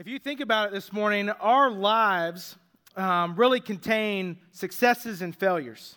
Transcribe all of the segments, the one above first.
If you think about it this morning, our lives um, really contain successes and failures.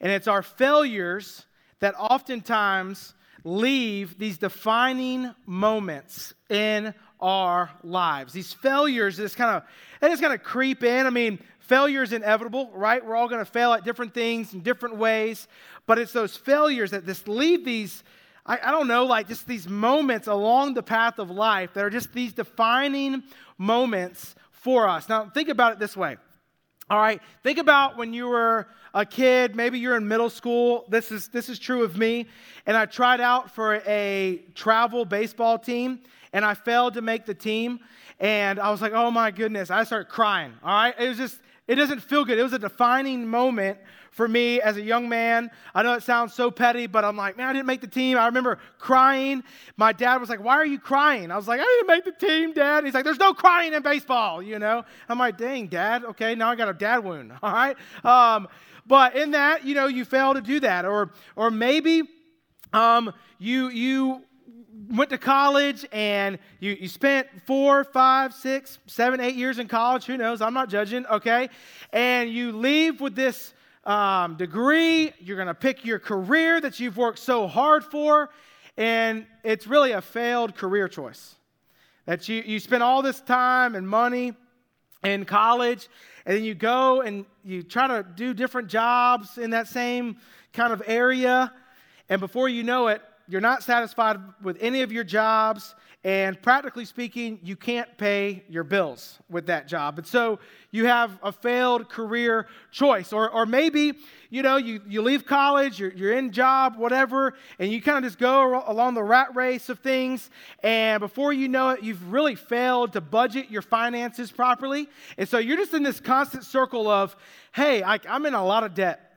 And it's our failures that oftentimes leave these defining moments in our lives. These failures just kind of they just kind of creep in. I mean, failure is inevitable, right? We're all going to fail at different things in different ways, but it's those failures that just leave these I, I don't know, like just these moments along the path of life that are just these defining moments for us. Now, think about it this way. All right, think about when you were a kid, maybe you're in middle school. This is, this is true of me. And I tried out for a travel baseball team and I failed to make the team. And I was like, oh my goodness. I started crying. All right, it was just, it doesn't feel good. It was a defining moment for me as a young man. I know it sounds so petty, but I'm like, man, I didn't make the team. I remember crying. My dad was like, why are you crying? I was like, I didn't make the team, Dad. he's like, there's no crying in baseball, you know? I'm like, dang, Dad. Okay, now I got a dad wound, all right? Um, but in that, you know, you fail to do that. Or, or maybe um, you, you went to college and you, you spent four, five, six, seven, eight years in college. Who knows? I'm not judging, okay? And you leave with this um, degree, you're to pick your career that you've worked so hard for, and it's really a failed career choice. That you, you spend all this time and money in college, and then you go and you try to do different jobs in that same kind of area, and before you know it, you're not satisfied with any of your jobs, and practically speaking, you can't pay your bills with that job. And so you have a failed career choice. Or, or maybe, you know, you, you leave college, you're, you're in job, whatever, and you kind of just go along the rat race of things. And before you know it, you've really failed to budget your finances properly. And so you're just in this constant circle of, hey, I, I'm in a lot of debt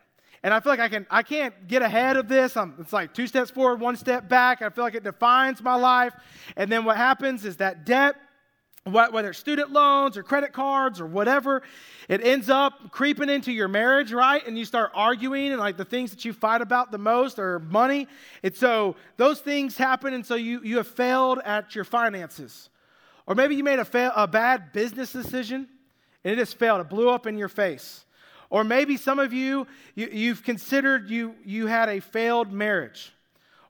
and I feel like I can I can't get ahead of this. I'm, it's like two steps forward, one step back. I feel like it defines my life. And then what happens is that debt, whether it's student loans or credit cards or whatever, it ends up creeping into your marriage, right? And you start arguing, and like the things that you fight about the most are money. And so those things happen, and so you you have failed at your finances, or maybe you made a, fail, a bad business decision, and it just failed. It blew up in your face. Or maybe some of you, you have considered you, you had a failed marriage.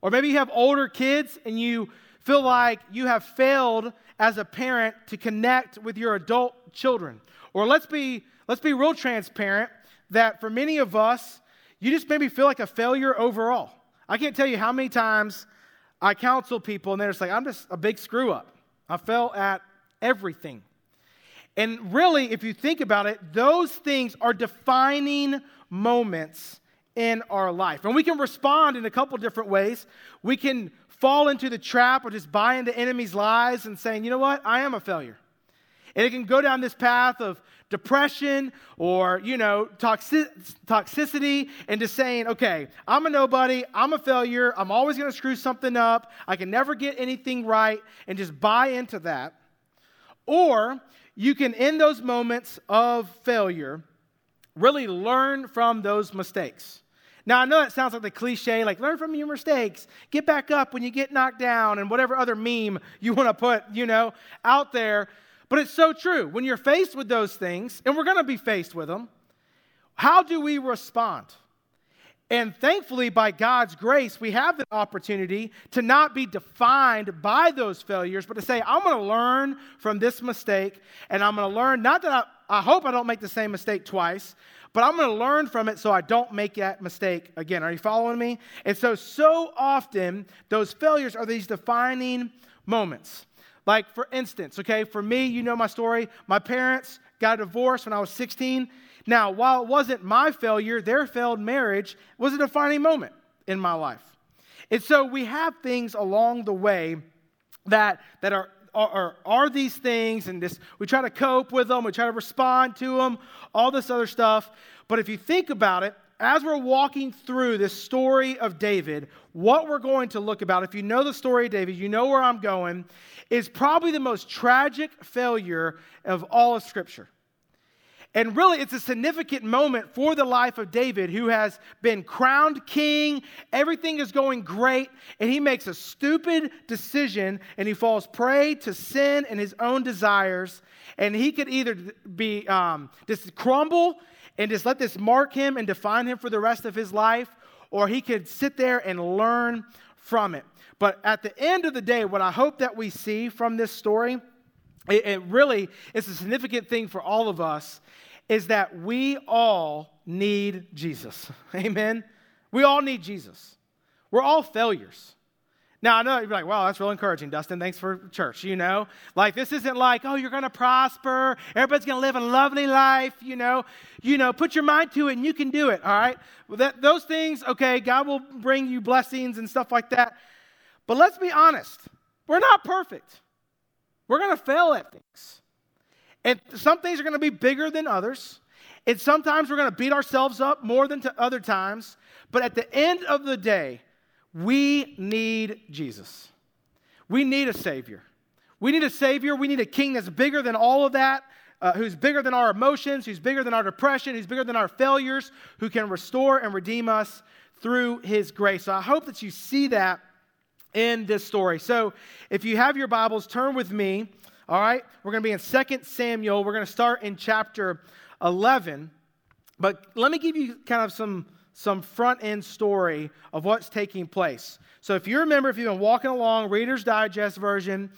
Or maybe you have older kids and you feel like you have failed as a parent to connect with your adult children. Or let's be, let's be real transparent that for many of us, you just maybe feel like a failure overall. I can't tell you how many times I counsel people and they're just like, I'm just a big screw up. I fell at everything. And really, if you think about it, those things are defining moments in our life. And we can respond in a couple different ways. We can fall into the trap or just buy into enemies' lies and saying, you know what, I am a failure. And it can go down this path of depression or, you know, toxic- toxicity and just saying, okay, I'm a nobody, I'm a failure, I'm always going to screw something up, I can never get anything right, and just buy into that. Or you can, in those moments of failure, really learn from those mistakes. Now, I know that sounds like the cliche, like learn from your mistakes, get back up when you get knocked down, and whatever other meme you want to put, you know, out there. But it's so true. When you're faced with those things, and we're going to be faced with them, how do we respond? And thankfully, by God's grace, we have the opportunity to not be defined by those failures, but to say, I'm going to learn from this mistake, and I'm going to learn, not that I, I hope I don't make the same mistake twice, but I'm going to learn from it so I don't make that mistake again. Are you following me? And so, so often, those failures are these defining moments. Like, for instance, okay, for me, you know my story. My parents got a divorce when I was 16. Now, while it wasn't my failure, their failed marriage was a defining moment in my life. And so we have things along the way that, that are, are, are these things, and this, we try to cope with them, we try to respond to them, all this other stuff. But if you think about it, as we're walking through this story of David, what we're going to look about, if you know the story of David, you know where I'm going, is probably the most tragic failure of all of Scripture. And really, it's a significant moment for the life of David, who has been crowned king. Everything is going great. And he makes a stupid decision and he falls prey to sin and his own desires. And he could either be um, just crumble and just let this mark him and define him for the rest of his life, or he could sit there and learn from it. But at the end of the day, what I hope that we see from this story, it, it really is a significant thing for all of us, is that we all need Jesus. Amen? We all need Jesus. We're all failures. Now, I know you're like, wow, that's real encouraging, Dustin. Thanks for church, you know? Like, this isn't like, oh, you're going to prosper. Everybody's going to live a lovely life, you know? You know, put your mind to it and you can do it, all right? Well, that, those things, okay, God will bring you blessings and stuff like that. But let's be honest, we're not perfect. We're going to fail at things. And some things are going to be bigger than others. And sometimes we're going to beat ourselves up more than to other times. But at the end of the day, we need Jesus. We need a Savior. We need a Savior. We need a King that's bigger than all of that, uh, who's bigger than our emotions, who's bigger than our depression, who's bigger than our failures, who can restore and redeem us through His grace. So I hope that you see that in this story. So if you have your Bibles, turn with me. All right, we're going to be in 2 Samuel. We're going to start in chapter 11. But let me give you kind of some some front end story of what's taking place. So, if you remember, if you've been walking along, Reader's Digest version,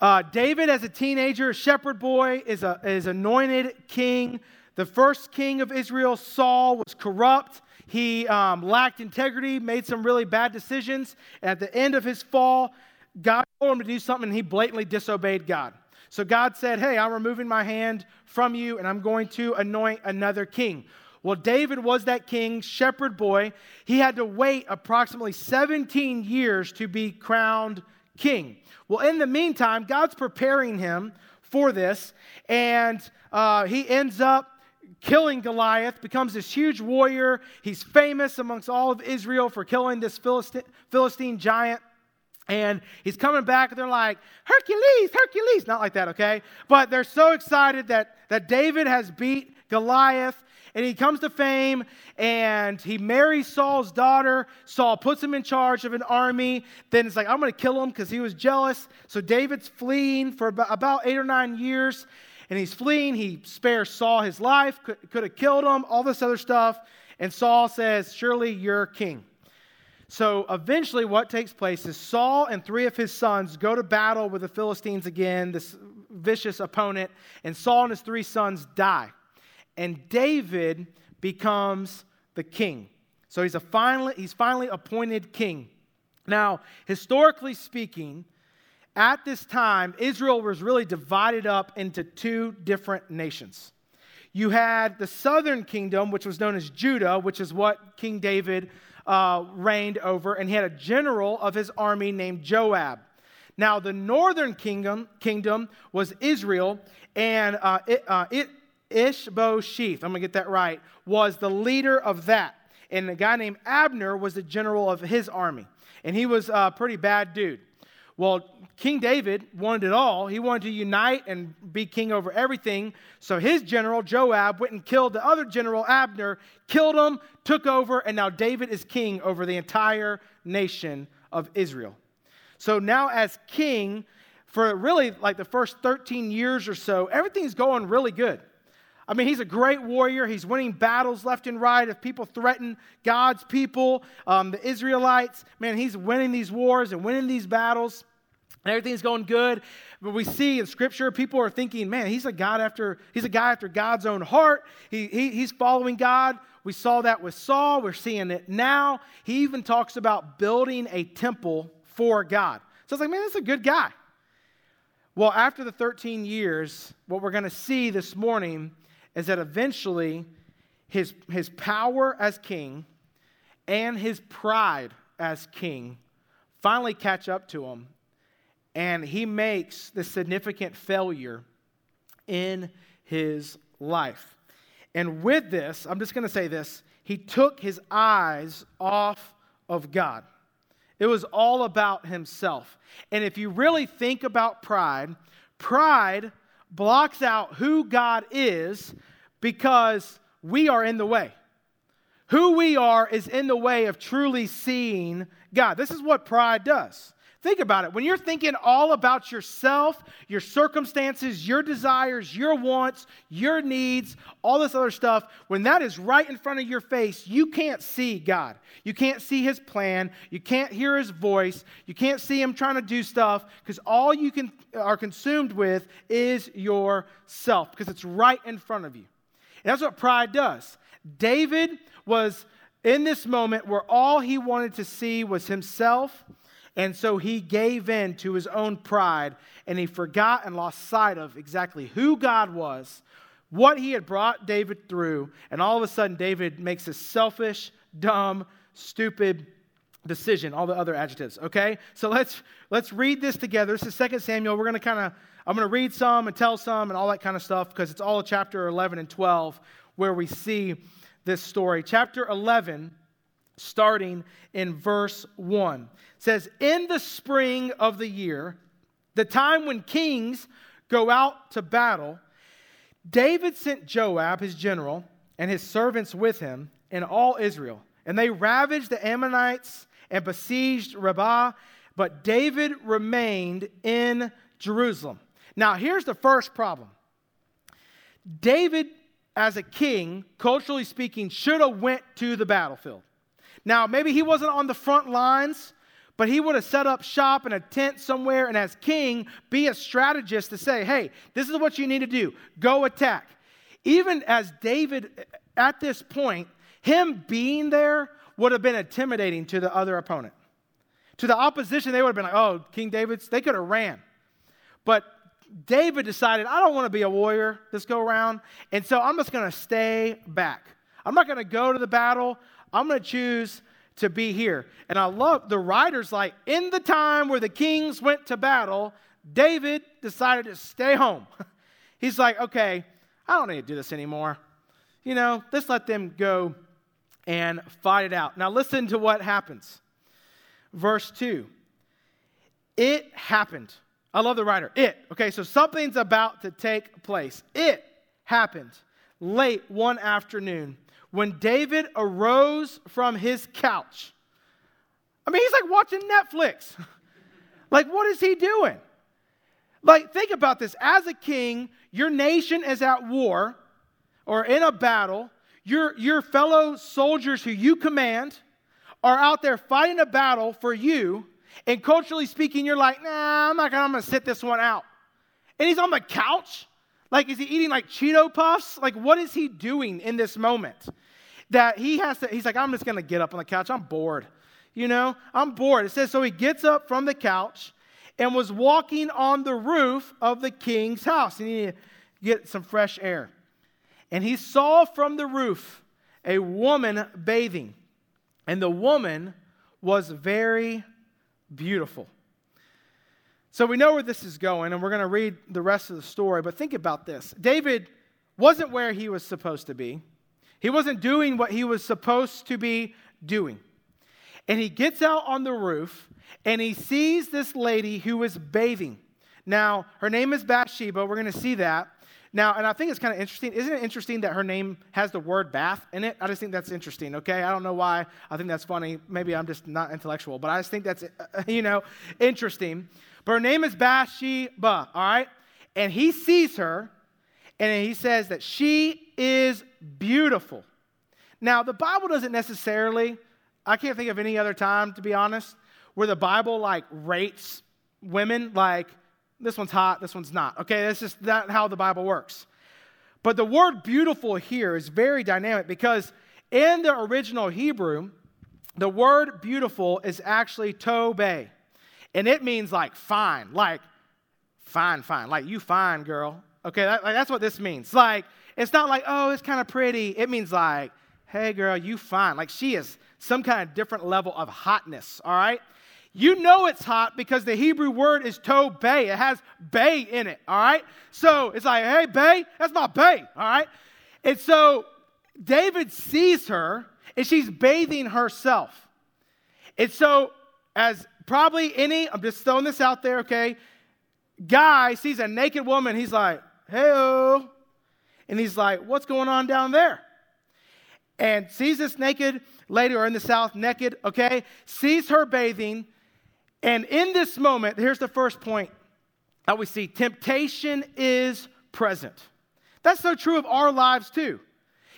uh, David, as a teenager, shepherd boy, is, a, is anointed king. The first king of Israel, Saul, was corrupt. He um, lacked integrity, made some really bad decisions. And at the end of his fall, God told him to do something, and he blatantly disobeyed God. So God said, Hey, I'm removing my hand from you, and I'm going to anoint another king. Well, David was that king, shepherd boy. He had to wait approximately 17 years to be crowned king. Well, in the meantime, God's preparing him for this, and uh, he ends up killing Goliath, becomes this huge warrior. He's famous amongst all of Israel for killing this Philistine, Philistine giant. And he's coming back, and they're like, Hercules, Hercules. Not like that, okay? But they're so excited that, that David has beat Goliath and he comes to fame and he marries Saul's daughter. Saul puts him in charge of an army. Then it's like, I'm going to kill him because he was jealous. So David's fleeing for about eight or nine years. And he's fleeing. He spares Saul his life, could, could have killed him, all this other stuff. And Saul says, Surely you're king. So eventually, what takes place is Saul and three of his sons go to battle with the Philistines again, this vicious opponent, and Saul and his three sons die and David becomes the king. So he's, a finally, he's finally appointed king. Now, historically speaking, at this time, Israel was really divided up into two different nations. You had the southern kingdom, which was known as Judah, which is what King David uh, reigned over, and he had a general of his army named Joab. Now, the northern kingdom, kingdom was Israel, and uh, it, uh, it, Ishbosheth, I'm going to get that right, was the leader of that. And a guy named Abner was the general of his army. And he was a pretty bad dude. Well, King David wanted it all. He wanted to unite and be king over everything. So his general, Joab, went and killed the other general, Abner, killed him, took over, and now David is king over the entire nation of Israel. So now, as king, for really like the first 13 years or so, everything's going really good. I mean, he's a great warrior. He's winning battles left and right. If people threaten God's people, um, the Israelites, man, he's winning these wars and winning these battles. Everything's going good. But we see in Scripture, people are thinking, man, he's a God after, he's a guy after God's own heart. He, he, he's following God. We saw that with Saul. We're seeing it now. He even talks about building a temple for God. So it's like, man, that's a good guy. Well, after the 13 years, what we're going to see this morning is that eventually his, his power as king and his pride as king finally catch up to him, and he makes the significant failure in his life. And with this, I'm just going to say this he took his eyes off of God. It was all about himself. And if you really think about pride, pride blocks out who God is because we are in the way. Who we are is in the way of truly seeing God. This is what pride does. Think about it. When you're thinking all about yourself, your circumstances, your desires, your wants, your needs, all this other stuff, when that is right in front of your face, you can't see God. You can't see His plan. You can't hear His voice. You can't see Him trying to do stuff because all you can, are consumed with is yourself because it's right in front of you. And that's what pride does. David was in this moment where all he wanted to see was himself and so he gave in to his own pride and he forgot and lost sight of exactly who God was, what he had brought David through. And all of a sudden, David makes a selfish, dumb, stupid decision, all the other adjectives, okay? So let's let's read this together. This is 2 Samuel. We're going to kind of I'm going to read some and tell some and all that kind of stuff because it's all chapter 11 and 12 where we see this story. Chapter 11 starting in verse 1 says, In the spring of the year, the time when kings go out to battle, David sent Joab, his general, and his servants with him, and all Israel. And they ravaged the Ammonites and besieged Rabbah, but David remained in Jerusalem. Now, here's the first problem David, as a king, culturally speaking, should have went to the battlefield. Now, maybe he wasn't on the front lines, but he would have set up shop in a tent somewhere and, as king, be a strategist to say, hey, this is what you need to do go attack. Even as David, at this point, him being there would have been intimidating to the other opponent. To the opposition, they would have been like, oh, King David's, they could have ran. But David decided, I don't want to be a warrior this go around, and so I'm just going to stay back. I'm not going to go to the battle. I'm going to choose to be here. And I love the writer's like, in the time where the kings went to battle, David decided to stay home. He's like, okay, I don't need to do this anymore. You know, let's let them go and fight it out. Now, listen to what happens. Verse 2 It happened. I love the writer. It. Okay, so something's about to take place. It happened late one afternoon when David arose from his couch. I mean, he's like watching Netflix. like, what is he doing? Like, think about this. As a king, your nation is at war or in a battle. Your, your fellow soldiers who you command are out there fighting a battle for you. And culturally speaking, you're like, nah, I'm not gonna, I'm gonna sit this one out. And he's on the couch like, is he eating like Cheeto Puffs? Like, what is he doing in this moment? That he has to, he's like, I'm just to get up on the couch. I'm bored. You know, I'm bored. It says, so he gets up from the couch and was walking on the roof of the king's house. He needed to get some fresh air. And he saw from the roof a woman bathing. And the woman was very beautiful. So we know where this is going, and we're going to read the rest of the story. But think about this David wasn't where he was supposed to be, he wasn't doing what he was supposed to be doing. And he gets out on the roof and he sees this lady who is bathing. Now, her name is Bathsheba. We're going to see that. Now, and I think it's kind of interesting. Isn't it interesting that her name has the word bath in it? I just think that's interesting, okay? I don't know why I think that's funny. Maybe I'm just not intellectual, but I just think that's, you know, interesting. But her name is Bathsheba, all right? And he sees her, and he says that she is beautiful. Now, the Bible doesn't necessarily, I can't think of any other time, to be honest, where the Bible like rates women like this one's hot, this one's not. Okay, that's just not how the Bible works. But the word beautiful here is very dynamic because in the original Hebrew, the word beautiful is actually tobe. And it means like fine, like fine, fine, like you fine, girl. Okay, that, like, that's what this means. Like, it's not like, oh, it's kind of pretty. It means like, hey, girl, you fine. Like, she is some kind of different level of hotness, all right? You know it's hot because the Hebrew word is to bay. It has bay in it, all right? So it's like, hey, bay, that's my bay, all right? And so David sees her and she's bathing herself. And so, as probably any, I'm just throwing this out there, okay? Guy sees a naked woman, he's like, hey And he's like, what's going on down there? And sees this naked lady, or in the south, naked, okay? Sees her bathing. And in this moment, here's the first point that we see temptation is present. That's so true of our lives too.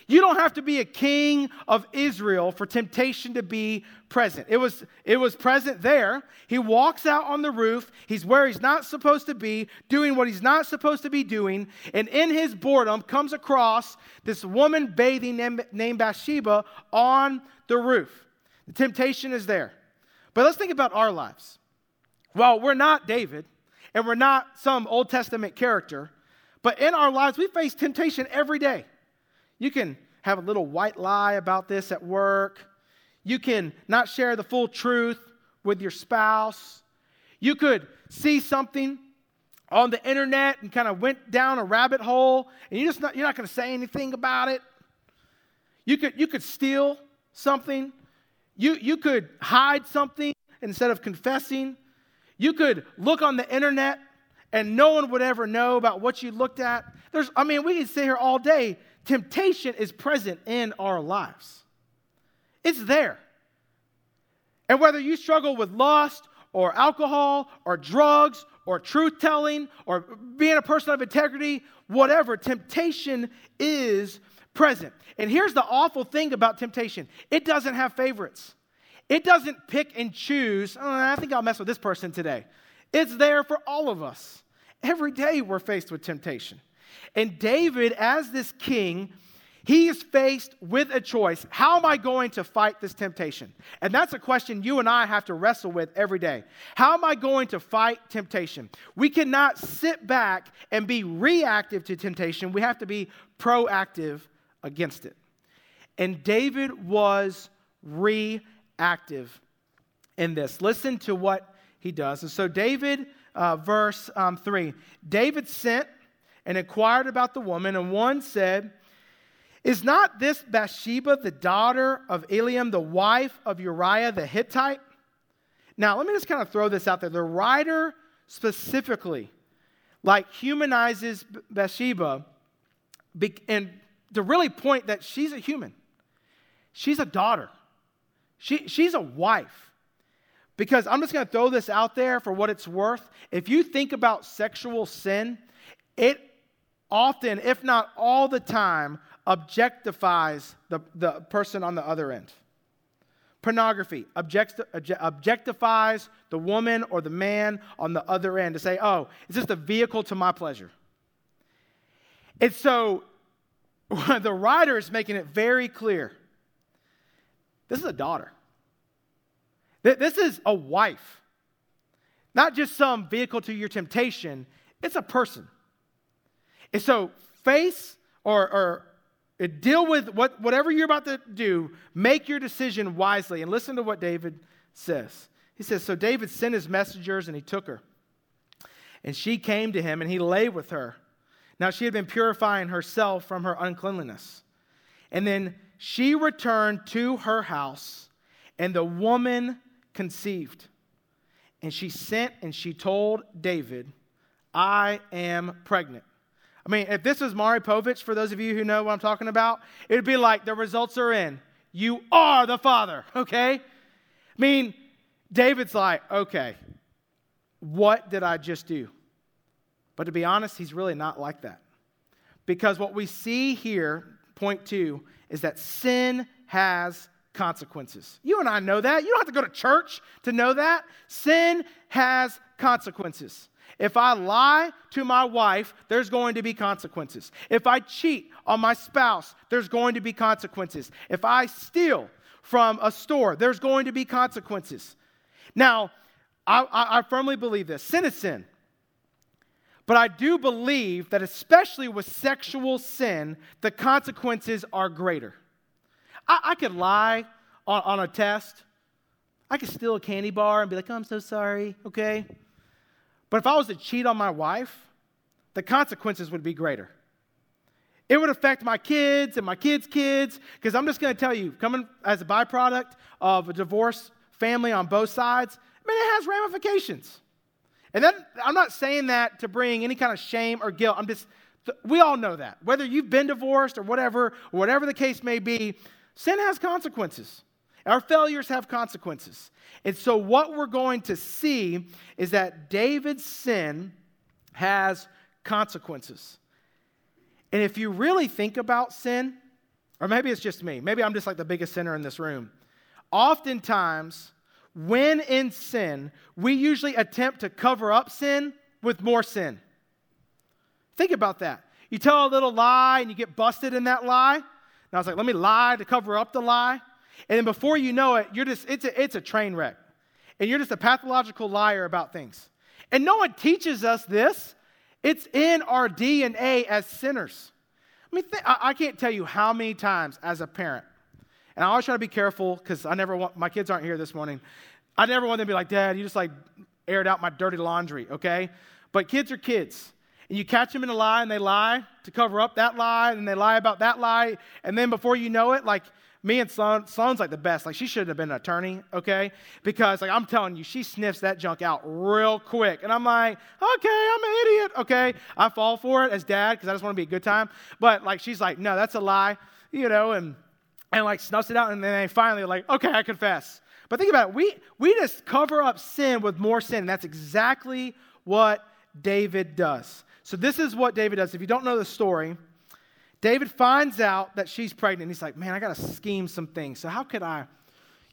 You don't have to be a king of Israel for temptation to be present. It was, it was present there. He walks out on the roof. He's where he's not supposed to be, doing what he's not supposed to be doing. And in his boredom, comes across this woman bathing named, Bathsheba on the roof. The temptation is there. But let's think about our lives. Well, we're not David, and we're not some Old Testament character, but in our lives, we face temptation every day. You can have a little white lie about this at work. You can not share the full truth with your spouse. You could see something on the internet and kind of went down a rabbit hole and you're just not, you're not going to say anything about it. You could, you could steal something. You, you could hide something instead of confessing. You could look on the internet and no one would ever know about what you looked at. There's, I mean, we could sit here all day temptation is present in our lives. It's there. And whether you struggle with lust or alcohol or drugs or truth telling or being a person of integrity, whatever, temptation is present. And here's the awful thing about temptation it doesn't have favorites, it doesn't pick and choose. Oh, I think I'll mess with this person today. It's there for all of us. Every day we're faced with temptation. And David, as this king, he is faced with a choice. How am I going to fight this temptation? And that's a question you and I have to wrestle with every day. How am I going to fight temptation? We cannot sit back and be reactive to temptation. We have to be proactive against it. And David was reactive in this. Listen to what he does. And so, David, uh, verse um, 3 David sent and inquired about the woman, and one said, Is not this Bathsheba the daughter of Eliam, the wife of Uriah the Hittite? Now, let me just kind of throw this out there. The writer specifically, like, humanizes Bathsheba and to really point that she's a human, she's a daughter, she, she's a wife. Because I'm just going to throw this out there for what it's worth. If you think about sexual sin, it often, if not all the time, objectifies the, the person on the other end. Pornography object, objectifies the woman or the man on the other end to say, oh, it's just a vehicle to my pleasure. And so the writer is making it very clear this is a daughter, this is a wife, not just some vehicle to your temptation, it's a person. And so face or, or uh, deal with what, whatever you're about to do, make your decision wisely. And listen to what David says. He says, So David sent his messengers and he took her. And she came to him and he lay with her. Now she had been purifying herself from her uncleanliness. And then she returned to her house, and the woman conceived. And she sent and she told David, I am pregnant. I mean, if this was Maury Povich, for those of you who know what I'm talking about, it'd be like the results are in. You are the father, okay? I mean, David's like, okay, what did I just do? But to be honest, he's really not like that. Because what we see here, point two, is that sin has consequences. You and I know that. You don't have to go to church to know that. Sin has consequences. If I lie to my wife, there's going to be consequences. If I cheat on my spouse, there's going to be consequences. If I steal from a store, there's going to be consequences. Now, I, I, I firmly believe this sin is sin. But I do believe that, especially with sexual sin, the consequences are greater. I, I could lie on, on a test. I could steal a candy bar and be like, oh, I'm so sorry, okay? But if I was to cheat on my wife, the consequences would be greater. It would affect my kids and my kids' kids, because I'm just going to tell you, coming as a byproduct of a divorced family on both sides, I mean, it has ramifications. And then I'm not saying that to bring any kind of shame or guilt. I'm just We all know that. Whether you've been divorced or whatever, or whatever the case may be, sin has consequences. Our failures have consequences. And so, what we're going to see is that David's sin has consequences. And if you really think about sin, or maybe it's just me, maybe I'm just like the biggest sinner in this room. Oftentimes, when in sin, we usually attempt to cover up sin with more sin. Think about that. You tell a little lie and you get busted in that lie. And I was like, let me lie to cover up the lie. And then before you know it, you're just, it's a, it's a train wreck. And you're just a pathological liar about things. And no one teaches us this. It's in our DNA as sinners. I mean, th- I, I can't tell you how many times as a parent, and I always try to be careful because I never want, my kids aren't here this morning. I never want them to be like, Dad, you just like aired out my dirty laundry, okay? But kids are kids. And you catch them in a lie and they lie to cover up that lie and they lie about that lie. And then before you know it, like me and Sloan, Sloan's like the best. Like she shouldn't have been an attorney, okay? Because like I'm telling you, she sniffs that junk out real quick. And I'm like, okay, I'm an idiot, okay? I fall for it as dad because I just want to be a good time. But like she's like, no, that's a lie, you know, and and like snuffs it out, and then they finally like, okay, I confess. But think about it, we we just cover up sin with more sin, and that's exactly what David does. So this is what David does. If you don't know the story, David finds out that she's pregnant. He's like, man, I got to scheme some things. So, how could I,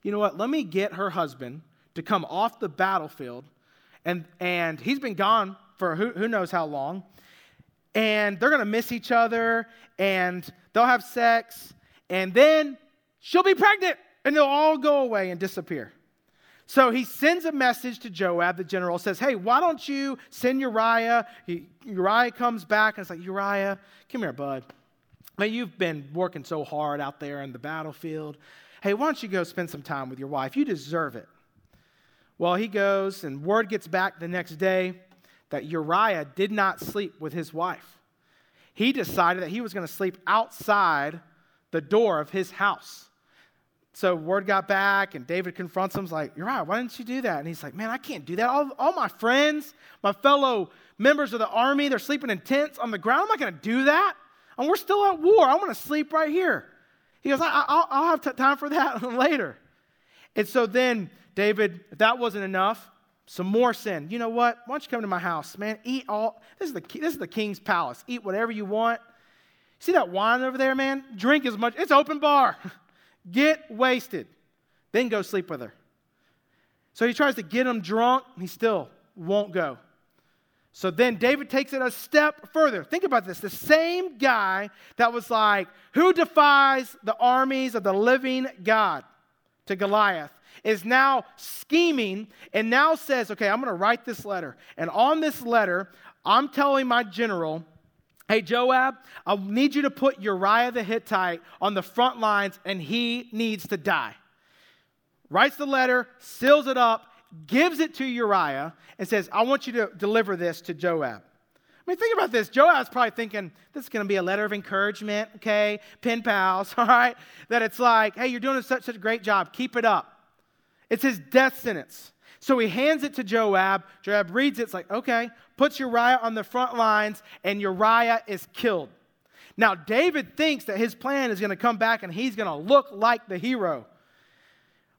you know what? Let me get her husband to come off the battlefield. And, and he's been gone for who, who knows how long. And they're going to miss each other and they'll have sex. And then she'll be pregnant and they'll all go away and disappear. So he sends a message to Joab, the general, says, Hey, why don't you send Uriah? He, Uriah comes back and it's like, Uriah, come here, bud. Man, you've been working so hard out there in the battlefield. Hey, why don't you go spend some time with your wife? You deserve it. Well, he goes, and word gets back the next day that Uriah did not sleep with his wife. He decided that he was going to sleep outside the door of his house. So word got back, and David confronts him. Like, Uriah, why didn't you do that? And he's like, Man, I can't do that. All, all my friends, my fellow members of the army, they're sleeping in tents on the ground. I'm not going to do that and we're still at war. I want to sleep right here. He goes, I, will have t- time for that later. And so then David, if that wasn't enough, some more sin. You know what? Why don't you come to my house, man? Eat all. This is the this is the king's palace. Eat whatever you want. See that wine over there, man? Drink as much. It's open bar. Get wasted. Then go sleep with her. So he tries to get him drunk. He still won't go. So then David takes it a step further. Think about this. The same guy that was like, Who defies the armies of the living God to Goliath is now scheming and now says, Okay, I'm going to write this letter. And on this letter, I'm telling my general, Hey, Joab, I need you to put Uriah the Hittite on the front lines and he needs to die. Writes the letter, seals it up, gives it to Uriah and says, I want you to deliver this to Joab. I mean, think about this. Joab's probably thinking, this is going to be a letter of encouragement, okay? Pen pals, all right? That it's like, hey, you're doing such, such a great job. Keep it up. It's his death sentence. So he hands it to Joab. Joab reads it. It's like, okay, puts Uriah on the front lines, and Uriah is killed. Now, David thinks that his plan is going to come back and he's going to look like the hero.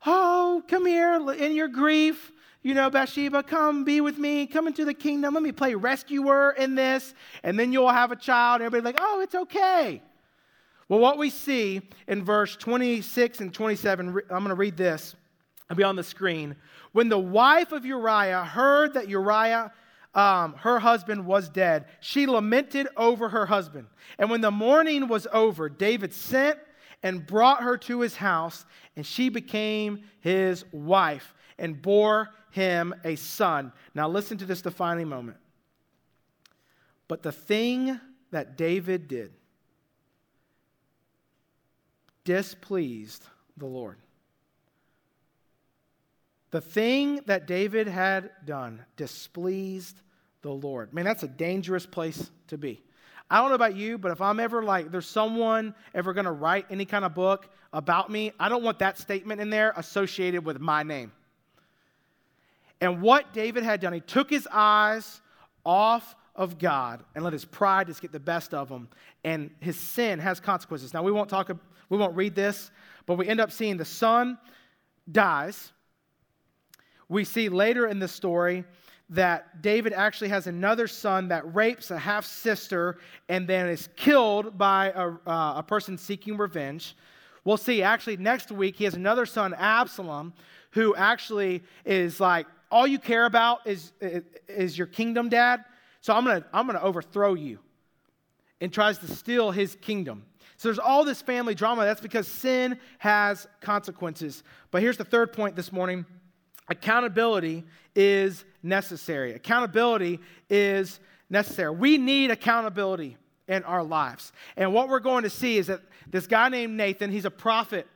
Oh, come here in your grief. You know, Bathsheba, come be with me. Come into the kingdom. Let me play rescuer in this. And then you'll have a child. Everybody's like, oh, it's okay. Well, what we see in verse 26 and 27, I'm going to read this. I'll be on the screen. When the wife of Uriah heard that Uriah, um, her husband, was dead, she lamented over her husband. And when the mourning was over, David sent and brought her to his house, and she became his wife and bore him a son. Now, listen to this defining moment. But the thing that David did displeased the Lord. The thing that David had done displeased the Lord. Man, that's a dangerous place to be. I don't know about you, but if I'm ever like, there's someone ever going to write any kind of book about me, I don't want that statement in there associated with my name. And what David had done, he took his eyes off of God and let his pride just get the best of him. And his sin has consequences. Now, we won't talk, we won't read this, but we end up seeing the son dies. We see later in the story that David actually has another son that rapes a half sister and then is killed by a, uh, a person seeking revenge. We'll see actually next week he has another son, Absalom, who actually is like, all you care about is, is your kingdom, dad. So I'm going to I'm going to overthrow you. And tries to steal his kingdom. So there's all this family drama. That's because sin has consequences. But here's the third point this morning accountability is necessary. Accountability is necessary. We need accountability in our lives. And what we're going to see is that this guy named Nathan, he's a prophet.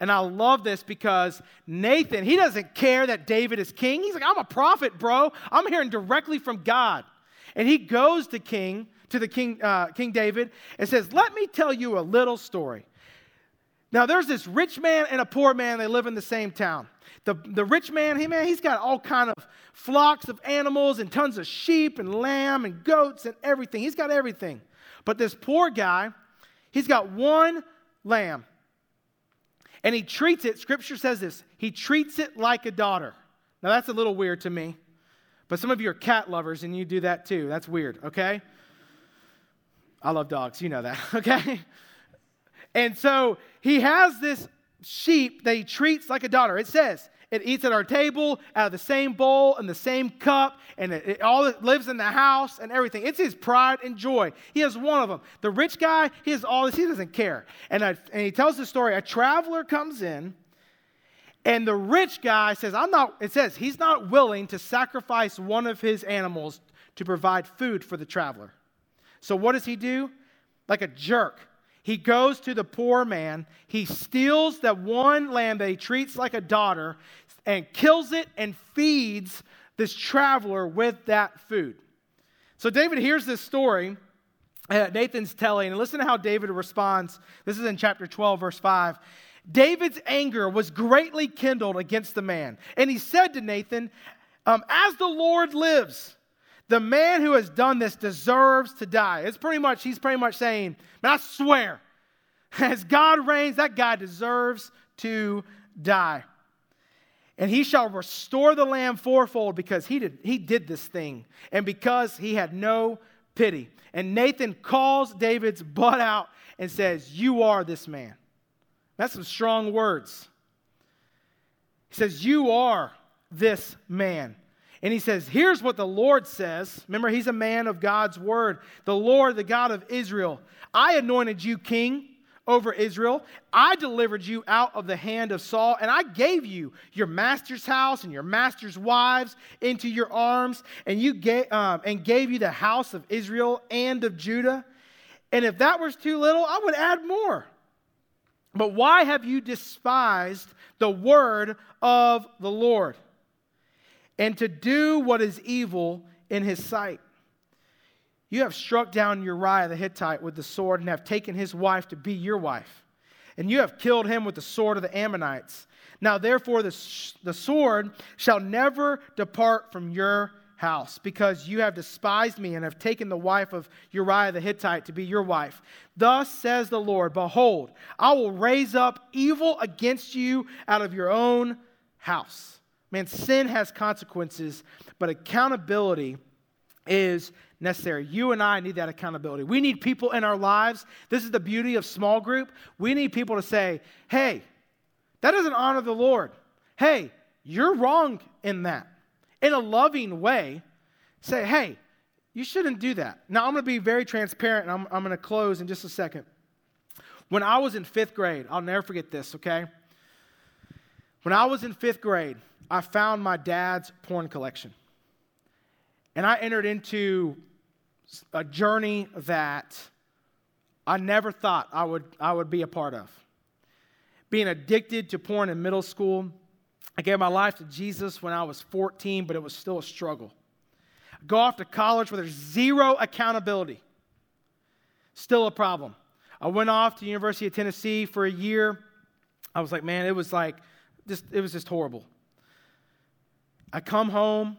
And I love this because Nathan, he doesn't care that David is king. He's like, I'm a prophet, bro. I'm hearing directly from God. And he goes to King, to the King, uh, King David, and says, Let me tell you a little story. Now, there's this rich man and a poor man, they live in the same town. The, the rich man, he man, he's got all kind of flocks of animals and tons of sheep and lamb and goats and everything. He's got everything. But this poor guy, he's got one lamb. And he treats it, scripture says this, he treats it like a daughter. Now that's a little weird to me. But some of you are cat lovers and you do that too. That's weird, okay? I love dogs, you know that, okay? And so he has this sheep that he treats like a daughter. It says it eats at our table out of the same bowl and the same cup, and it, it all lives in the house and everything. It's his pride and joy. He has one of them. The rich guy, he has all this. He doesn't care. And, I, and he tells the story. A traveler comes in and the rich guy says, I'm not, it says he's not willing to sacrifice one of his animals to provide food for the traveler. So what does he do? Like a jerk. He goes to the poor man, he steals that one lamb that he treats like a daughter, and kills it and feeds this traveler with that food. So David hears this story. Uh, Nathan's telling, and listen to how David responds. This is in chapter 12, verse 5. David's anger was greatly kindled against the man. And he said to Nathan, um, As the Lord lives, the man who has done this deserves to die. It's pretty much, he's pretty much saying, Man, I swear, as God reigns, that guy deserves to die. And he shall restore the lamb fourfold because he did, he did this thing and because he had no pity. And Nathan calls David's butt out and says, You are this man. That's some strong words. He says, You are this man. And he says, Here's what the Lord says. Remember, he's a man of God's word. The Lord, the God of Israel. I anointed you king over Israel. I delivered you out of the hand of Saul, and I gave you your master's house and your master's wives into your arms, and you gave, um, and gave you the house of Israel and of Judah. And if that was too little, I would add more. But why have you despised the word of the Lord? And to do what is evil in his sight. You have struck down Uriah the Hittite with the sword and have taken his wife to be your wife. And you have killed him with the sword of the Ammonites. Now, therefore, the, the sword shall never depart from your house, because you have despised me and have taken the wife of Uriah the Hittite to be your wife. Thus says the Lord Behold, I will raise up evil against you out of your own house. Man, sin has consequences, but accountability is necessary. You and I need that accountability. We need people in our lives. This is the beauty of small group. We need people to say, hey, that doesn't honor the Lord. Hey, you're wrong in that in a loving way, say, hey, you shouldn't do that. Now, I'm going to be very transparent and I'm, I'm going to close in just a second. When I was in fifth grade, I'll never forget this, okay? When I was in fifth grade, I found my dad's porn collection. And I entered into a journey that I never thought I would, I would be a part of. Being addicted to porn in middle school, I gave my life to Jesus when I was 14, but it was still a struggle. I go off to college where there's zero accountability. Still a problem. I went off to the University of Tennessee for a year. I was like, man, it was like just it was just horrible. I come home,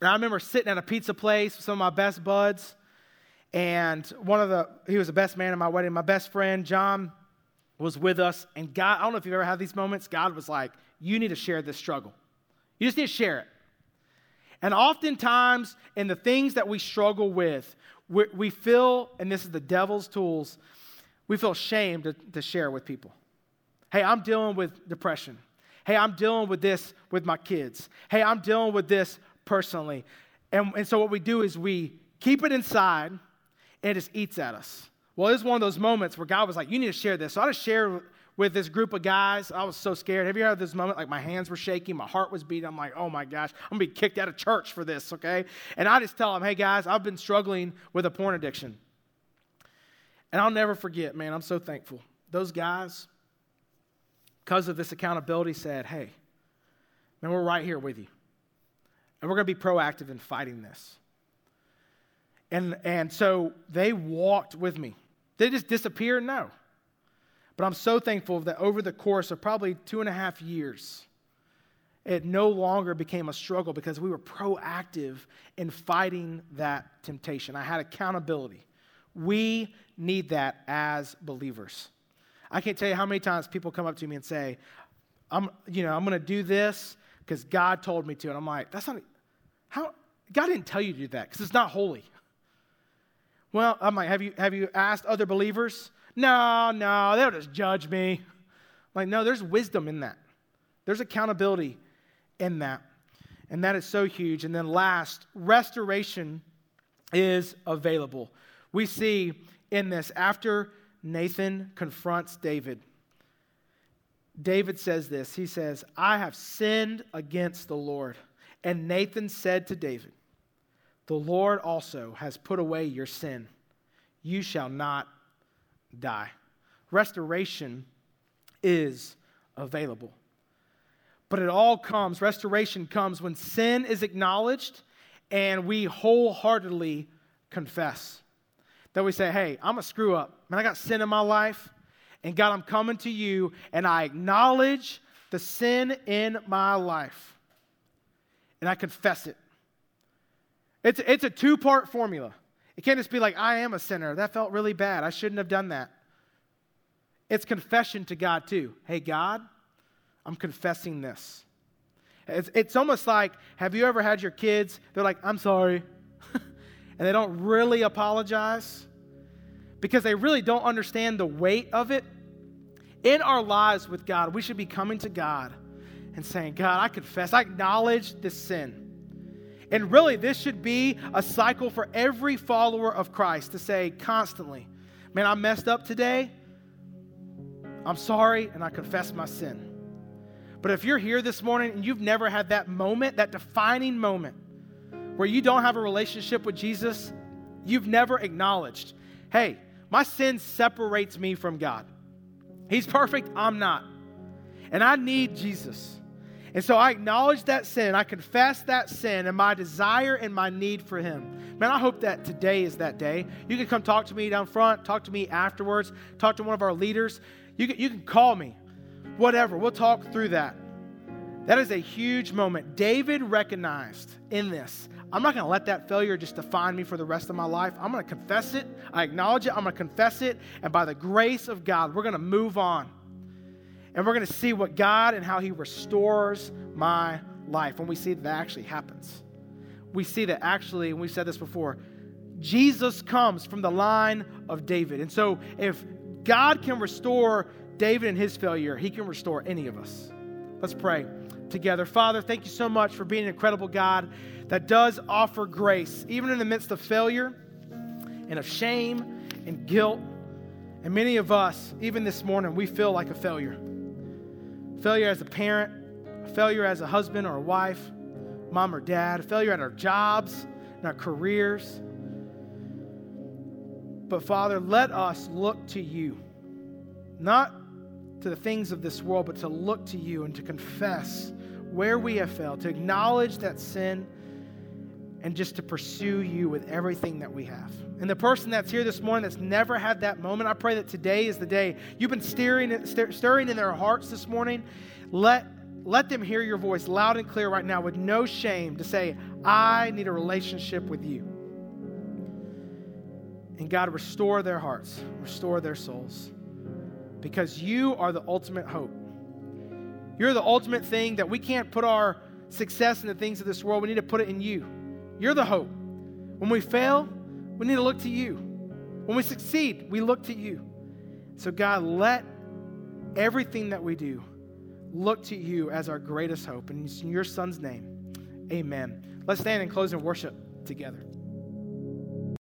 And I remember sitting at a pizza place with some of my best buds. And one of the, he was the best man at my wedding. My best friend, John, was with us. And God, I don't know if you've ever had these moments. God was like, You need to share this struggle. You just need to share it. And oftentimes, in the things that we struggle with, we, we feel, and this is the devil's tools, we feel shame to, to share with people. Hey, I'm dealing with depression. Hey, I'm dealing with this with my kids. Hey, I'm dealing with this personally. And, and so what we do is we keep it inside and it just eats at us. Well, it was one of those moments where God was like, You need to share this. So I just shared with this group of guys. I was so scared. Have you ever had this moment? Like my hands were shaking, my heart was beating. I'm like, oh my gosh, I'm gonna be kicked out of church for this, okay? And I just tell them, hey guys, I've been struggling with a porn addiction. And I'll never forget, man, I'm so thankful. Those guys, because of this accountability, said, hey, man, we're right here with you. And we're gonna be proactive in fighting this. And, and so they walked with me. They just disappeared? No. But I'm so thankful that over the course of probably two and a half years, it no longer became a struggle because we were proactive in fighting that temptation. I had accountability. We need that as believers. I can't tell you how many times people come up to me and say, I'm, you know, I'm going to do this because God told me to. And I'm like, that's not, how, God didn't tell you to do that because it's not holy. Well, I'm like, have you, have you asked other believers? No, no, they'll just judge me. Like, no, there's wisdom in that. There's accountability in that. And that is so huge. And then last, restoration is available. We see in this, after Nathan confronts David, David says this He says, I have sinned against the Lord. And Nathan said to David, The Lord also has put away your sin. You shall not die. Restoration is available. But it all comes, restoration comes when sin is acknowledged and we wholeheartedly confess. That we say, hey, I'm a screw up. Man, I got sin in my life. And God, I'm coming to you and I acknowledge the sin in my life. And I confess it. It's, it's a two part formula. It can't just be like, I am a sinner. That felt really bad. I shouldn't have done that. It's confession to God, too. Hey, God, I'm confessing this. It's, it's almost like have you ever had your kids, they're like, I'm sorry, and they don't really apologize because they really don't understand the weight of it? In our lives with God, we should be coming to God and saying, God, I confess, I acknowledge this sin. And really, this should be a cycle for every follower of Christ to say constantly, Man, I messed up today. I'm sorry, and I confess my sin. But if you're here this morning and you've never had that moment, that defining moment, where you don't have a relationship with Jesus, you've never acknowledged, hey, my sin separates me from God. He's perfect, I'm not. And I need Jesus. And so I acknowledge that sin. I confess that sin and my desire and my need for Him. Man, I hope that today is that day. You can come talk to me down front, talk to me afterwards, talk to one of our leaders. You can, you can call me, whatever. We'll talk through that. That is a huge moment. David recognized in this I'm not going to let that failure just define me for the rest of my life. I'm going to confess it. I acknowledge it. I'm going to confess it. And by the grace of God, we're going to move on and we're going to see what God and how He restores my life when we see that, that actually happens. We see that actually, and we've said this before, Jesus comes from the line of David. And so if God can restore David and his failure, He can restore any of us. Let's pray together. Father, thank you so much for being an incredible God that does offer grace, even in the midst of failure and of shame and guilt. And many of us, even this morning, we feel like a failure failure as a parent, failure as a husband or a wife, mom or dad, failure at our jobs, in our careers. But Father, let us look to you, not to the things of this world, but to look to you and to confess where we have failed, to acknowledge that sin, and just to pursue you with everything that we have. And the person that's here this morning that's never had that moment, I pray that today is the day you've been stirring, stirring in their hearts this morning. Let, let them hear your voice loud and clear right now with no shame to say, I need a relationship with you. And God, restore their hearts, restore their souls, because you are the ultimate hope. You're the ultimate thing that we can't put our success in the things of this world. We need to put it in you. You're the hope. When we fail, we need to look to you. When we succeed, we look to you. So, God, let everything that we do look to you as our greatest hope. And in your son's name, amen. Let's stand and close in worship together.